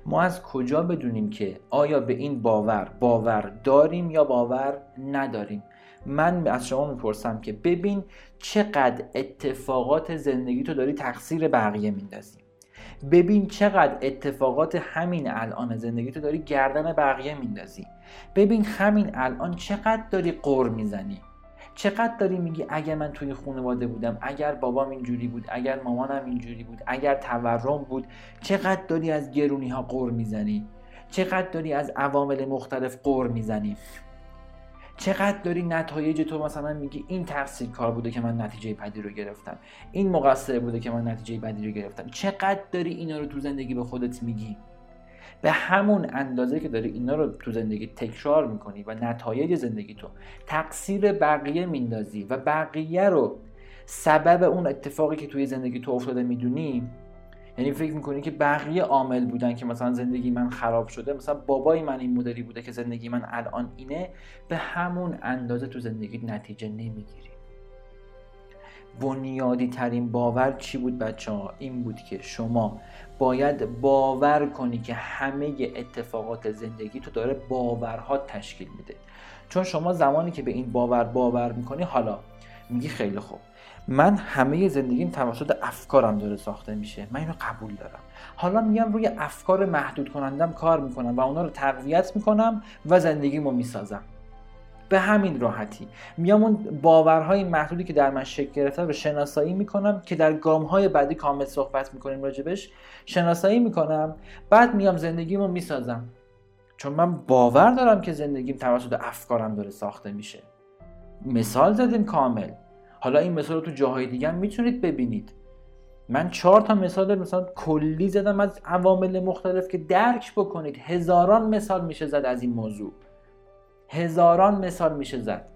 ما از کجا بدونیم که آیا به این باور باور داریم یا باور نداریم؟ من از شما می‌پرسم که ببین چقدر اتفاقات زندگی تو داری تقصیر بقیه میندازی. ببین چقدر اتفاقات همین الان زندگی تو داری گردن بقیه میندازی. ببین همین الان چقدر داری قر می‌زنی. چقدر داری میگی اگر من توی خانواده بودم اگر بابام اینجوری بود اگر مامانم اینجوری بود اگر تورم بود چقدر داری از گرونی ها قور می‌زنی؟ چقدر داری از عوامل مختلف قور می‌زنی؟ چقدر داری نتایج تو مثلا میگی این تقصیر کار بوده که من نتیجه بدی رو گرفتم. این مقصر بوده که من نتیجه بدی رو گرفتم. چقدر داری اینا رو تو زندگی به خودت میگی؟ به همون اندازه که داری اینا رو تو زندگی تکرار می‌کنی و نتایج زندگی تو تقصیر بقیه میندازی و بقیه رو سبب اون اتفاقی که توی زندگی تو افتاده می‌دونی یعنی فکر می‌کنی که بقیه عامل بودن که مثلا زندگی من خراب شده مثلا بابای من این مدلی بوده که زندگی من الان اینه به همون اندازه تو زندگی نتیجه نمی‌گیری. بنیادی ترین باور چی بود بچه ها؟ این بود که شما باید باور کنی که همه اتفاقات زندگی تو داره باورها تشکیل میده. چون شما زمانی که به این باور باور می‌کنی حالا میگی خیلی خوب. من همه زندگیم توسط افکارم داره ساخته میشه. من اینو قبول دارم. حالا میام روی افکار محدود کنندم کار می‌کنم و اونا رو تقویت می‌کنم و زندگیمو می‌سازم. به همین راحتی. میام اون باورهای محدودی که در من شکل گرفته رو شناسایی می‌کنم که در گام های بعدی کامل صحبت می‌کنیم راجبش شناسایی می‌کنم. بعد میام زندگیمو می‌سازم. چون من باور دارم که زندگیم توسط افکارم داره ساخته میشه. مثال زدیم کامل. حالا این مثال رو تو جاهای دیگه هم می‌تونید ببینید. من چهار تا مثال مثلا کلی زدم از عوامل مختلف که درک بکنید. هزاران مثال میشه زد از این موضوع. هزاران مثال میشه زد.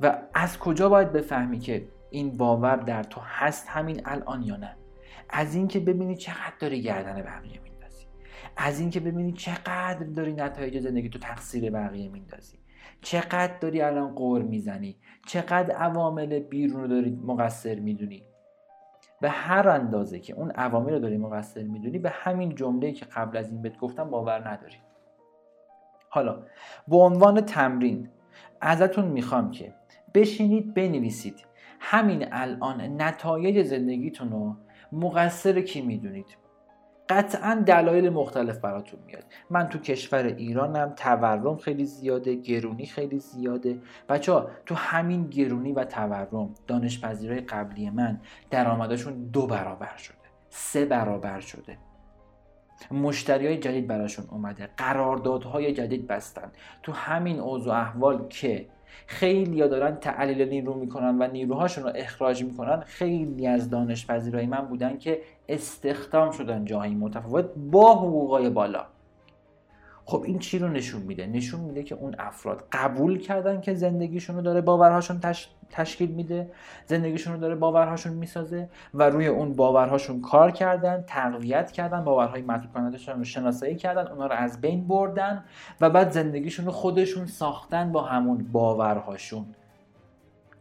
و از کجا باید بفهمی که این باور در تو هست همین الان یا نه؟ از اینکه ببینی چقدر داری گردن بقیه میندازی. از اینکه ببینی چقدر داری نتایج زندگی تو تقصیر بقیه میندازی. چقدر داری الان قور می‌زنی. چقدر عوامل بیرون رو داری مقصر می‌دونی. به هر اندازه که اون عوامل رو داری مقصر می‌دونی به همین جمله که قبل از این بهت گفتم باور نداری. حالا به عنوان تمرین ازتون می‌خوام که بشینید بنویسید. همین الان نتایج زندگیتون رو مقصر کی می‌دونید؟ قطعا دلایل مختلف براتون میاد. من تو کشور ایرانم تورم خیلی زیاده گرونی خیلی زیاده. بچه ها تو همین گرونی و تورم دانش قبلی من درآمدشون دو برابر شده سه برابر شده. مشتری های جدید براشون اومده. قراردادهای جدید بستن. تو همین اوضاع احوال که خیلی ها دارن تعلیل نیرو می‌کنن و نیروهاشون رو اخراج می‌کنن خیلی از دانش من بودن که استخدام شدن جاهای متفاوت با حقوقای بالا. خب این چی رو نشون میده؟ نشون میده که اون افراد قبول کردن که زندگیشون رو داره باورهاشون تش... تشکیل میده زندگیشون رو داره باورهاشون می‌سازه و روی اون باورهاشون کار کردن تقویت کردن باورهای مطلوب کنندشون رو شناسایی کردن اونا رو از بین بردن و بعد زندگیشون رو خودشون ساختن با همون باورهاشون.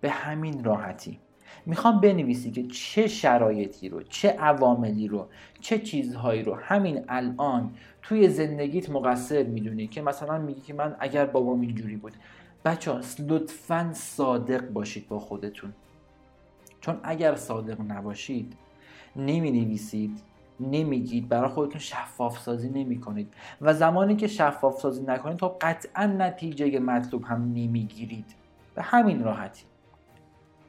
به همین راحتی. می‌خوام بنویسی که چه شرایطی رو چه عواملی رو چه چیزهایی رو همین الان توی زندگیت مقصر می‌دونی که مثلا میگی که من اگر بابام اینجوری بود. بچه ها لطفا صادق باشید با خودتون. چون اگر صادق نباشید نمی نویسید نمیگید برای خودتون شفاف سازی نمی کنید و زمانی که شفاف سازی نکنید تو قطعا نتیجه مطلوب هم نمی‌گیرید. به همین راحتی.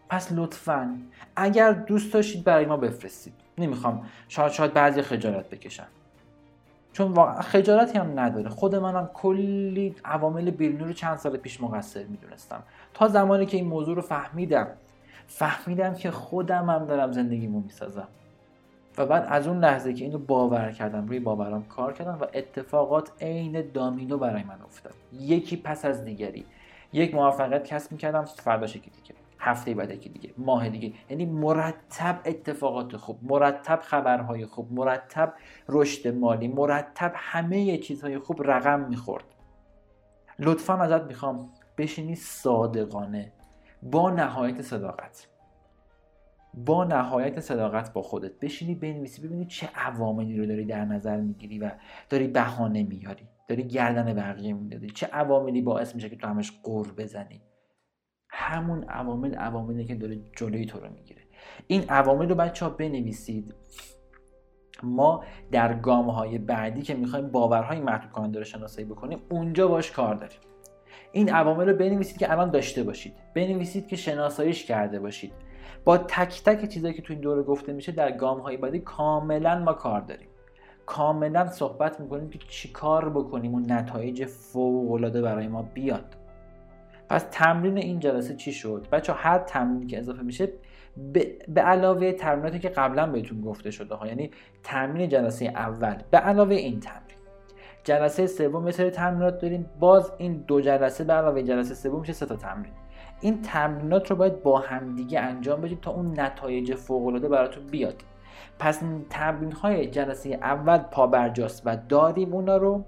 پس لطفا اگر دوست داشتید برای ما بفرستید. نمی‌خوام شاید شاید بعضی خجالت بکشن چون واقعا خجالتی هم نداره. خود منم کلی عوامل بیرونی رو چند سال پیش مقصر می‌دونستم. تا زمانی که این موضوع رو فهمیدم. فهمیدم که خودم هم دارم زندگیمو می‌سازم. و بعد از اون لحظه که اینو باور کردم روی باورم کار کردم و اتفاقات عین دامینو برای من افتاد. یکی پس از دیگری. یک موفقیت کسب می‌کردم فرداش یکی دیگه هفته بعد یکی دیگه ماه دیگه. یعنی مرتب اتفاقات خوب مرتب خبرهای خوب مرتب رشد مالی مرتب همه چیزهای خوب رقم می‌خورد. لطفا ازت می‌خوام بشینی صادقانه با نهایت صداقت. با نهایت صداقت با خودت. بشینی بنویسی ببینی چه عواملی رو داری در نظر می‌گیری و داری بهانه میاری. داری گردن بقیه می‌دادی چه عواملی باعث میشه که تو همش قور بزنی. همون عوامل عواملی که داره جلوی تو رو می‌گیره. این عوامل رو بچه ها بنویسید. ما در گام های بعدی که می‌خوایم باورهای محدود کننده رو شناسایی بکنیم اونجا باش کار داریم. این عوامل رو بنویسید که الان داشته باشید. بنویسید که شناساییش کرده باشید. با تک تک چیزایی که تو این دوره گفته میشه در گام های بعدی کاملا ما کار داریم. کاملا صحبت می‌کنیم که چیکار بکنیم و نتایج فوق العاده برای ما بیاد. پس تمرین این جلسه چی شد؟ بچه هر تمرینی که اضافه میشه به علاوه تمریناتی که قبلا بهتون گفته شده ها یعنی تمرین جلسه اول به علاوه این تمرین. جلسه سوم مثل تمرینات داریم باز این دو جلسه به علاوه جلسه سوم میشه سه تا تمرین. این تمرینات رو باید با همدیگه انجام بدید تا اون نتایج فوق العاده براتون بیاد. پس تمرین های جلسه اول پابرجاست و داریم اونا رو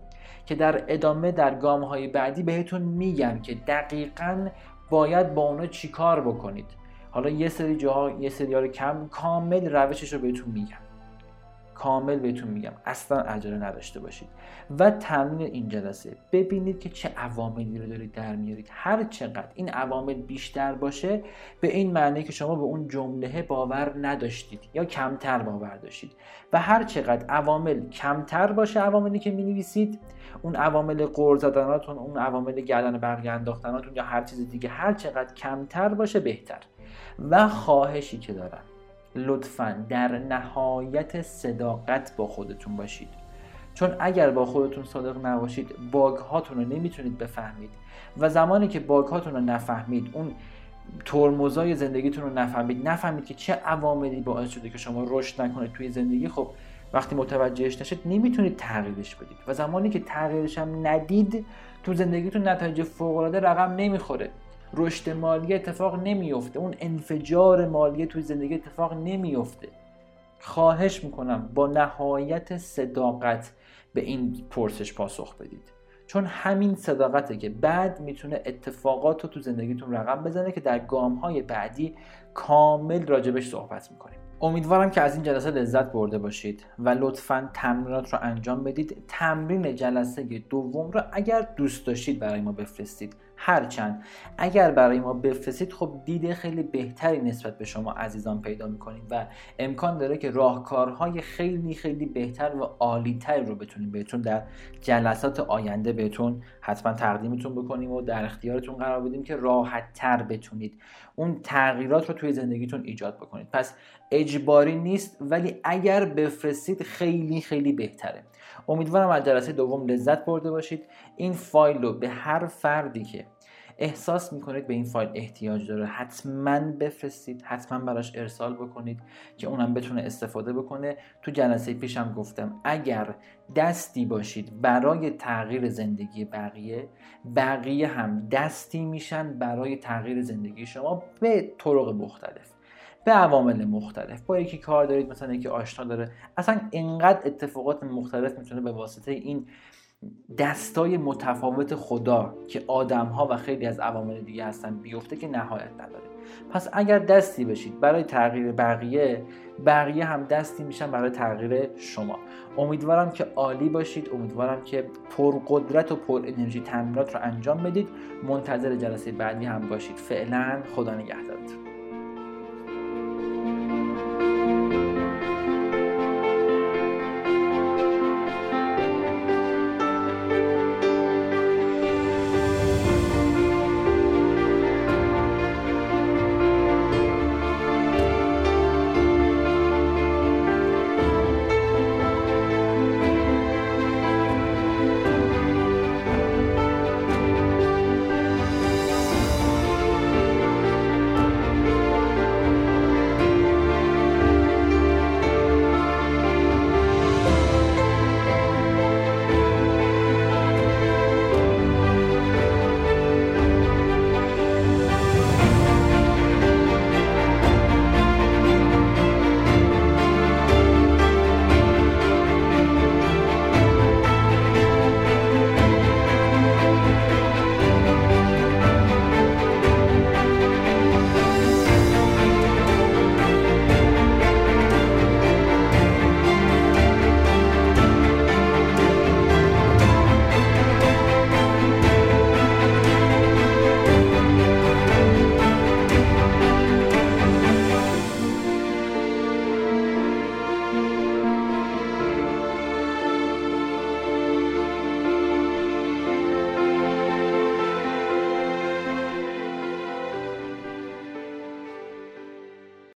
که در ادامه در گام های بعدی بهتون میگم که دقیقا باید با اونا چیکار بکنید. حالا یه سری جاها یه سری ها رو کم کامل روشش رو بهتون میگم. کامل بهتون میگم. اصلا عجله نداشته باشید. و تمرین این جلسه. ببینید که چه عواملی رو دارید در میارید. هر چقدر این عوامل بیشتر باشه به این معنی که شما به اون جمله باور نداشتید یا کمتر باور داشتید. و هر چقدر عوامل کمتر باشه عواملی که می‌نویسید اون عوامل قور زدناتون اون عوامل گردن برگ انداختناتون یا هر چیز دیگه هر چقدر کمتر باشه بهتر. و خواهشی که دارم لطفا در نهایت صداقت با خودتون باشید. چون اگر با خودتون صادق نباشید باگ هاتون رو نمی‌تونید بفهمید. و زمانی که باگ هاتون رو نفهمید اون ترمزای زندگیتون رو نفهمید نفهمید که چه عواملی باعث شده که شما رشد نکنید توی زندگی خب وقتی متوجهش نشید نمی‌تونید تغییرش بدید. و زمانی که تغییرش هم ندید تو زندگیتون نتایج فوق العاده رقم نمی‌خوره. رشد مالی اتفاق نمیفته اون انفجار مالی توی زندگی اتفاق نمیفته خواهش می‌کنم با نهایت صداقت به این پرسش پاسخ بدید. چون همین صداقته که بعد می‌تونه اتفاقات رو تو زندگیتون رقم بزنه که در گام های بعدی کامل راجبش صحبت می‌کنیم. امیدوارم که از این جلسه لذت برده باشید و لطفا تمرینات رو انجام بدید. تمرین جلسه دوم رو اگر دوست داشتید برای ما بفرستید. هرچند اگر برای ما بفرستید خب دیده خیلی بهتری نسبت به شما عزیزان پیدا می‌کنیم و امکان داره که راهکارهای خیلی خیلی بهتر و عالیتر رو بتونیم بهتون در جلسات آینده بهتون حتما تقدیمتون بکنیم و در اختیارتون قرار بدیم که راحت تر بتونید اون تغییرات رو توی زندگیتون ایجاد بکنید. پس اجباری نیست ولی اگر بفرستید خیلی خیلی بهتره. امیدوارم از جلسه دوم لذت برده باشید. این فایل رو به هر فردی که احساس می‌کنید به این فایل احتیاج داره حتما بفرستید حتما براش ارسال بکنید که اونم بتونه استفاده بکنه. تو جلسه پیشم گفتم اگر دستی باشید برای تغییر زندگی بقیه بقیه هم دستی میشن برای تغییر زندگی شما به طرق مختلف به عوامل مختلف. با یکی کار دارید مثلا یکی آشنا داره اصلا اینقدر اتفاقات مختلف می‌تونه به واسطه این دستای متفاوت خدا که آدم ها و خیلی از عوامل دیگه هستن بیفته که نهایت نداره. پس اگر دستی بشید برای تغییر بقیه بقیه هم دستی میشن برای تغییر شما. امیدوارم که عالی باشید امیدوارم که پرقدرت و پر انرژی تمرینات رو انجام بدید. منتظر جلسه بعدی هم باشید. فعلا خدا نگهدارتون.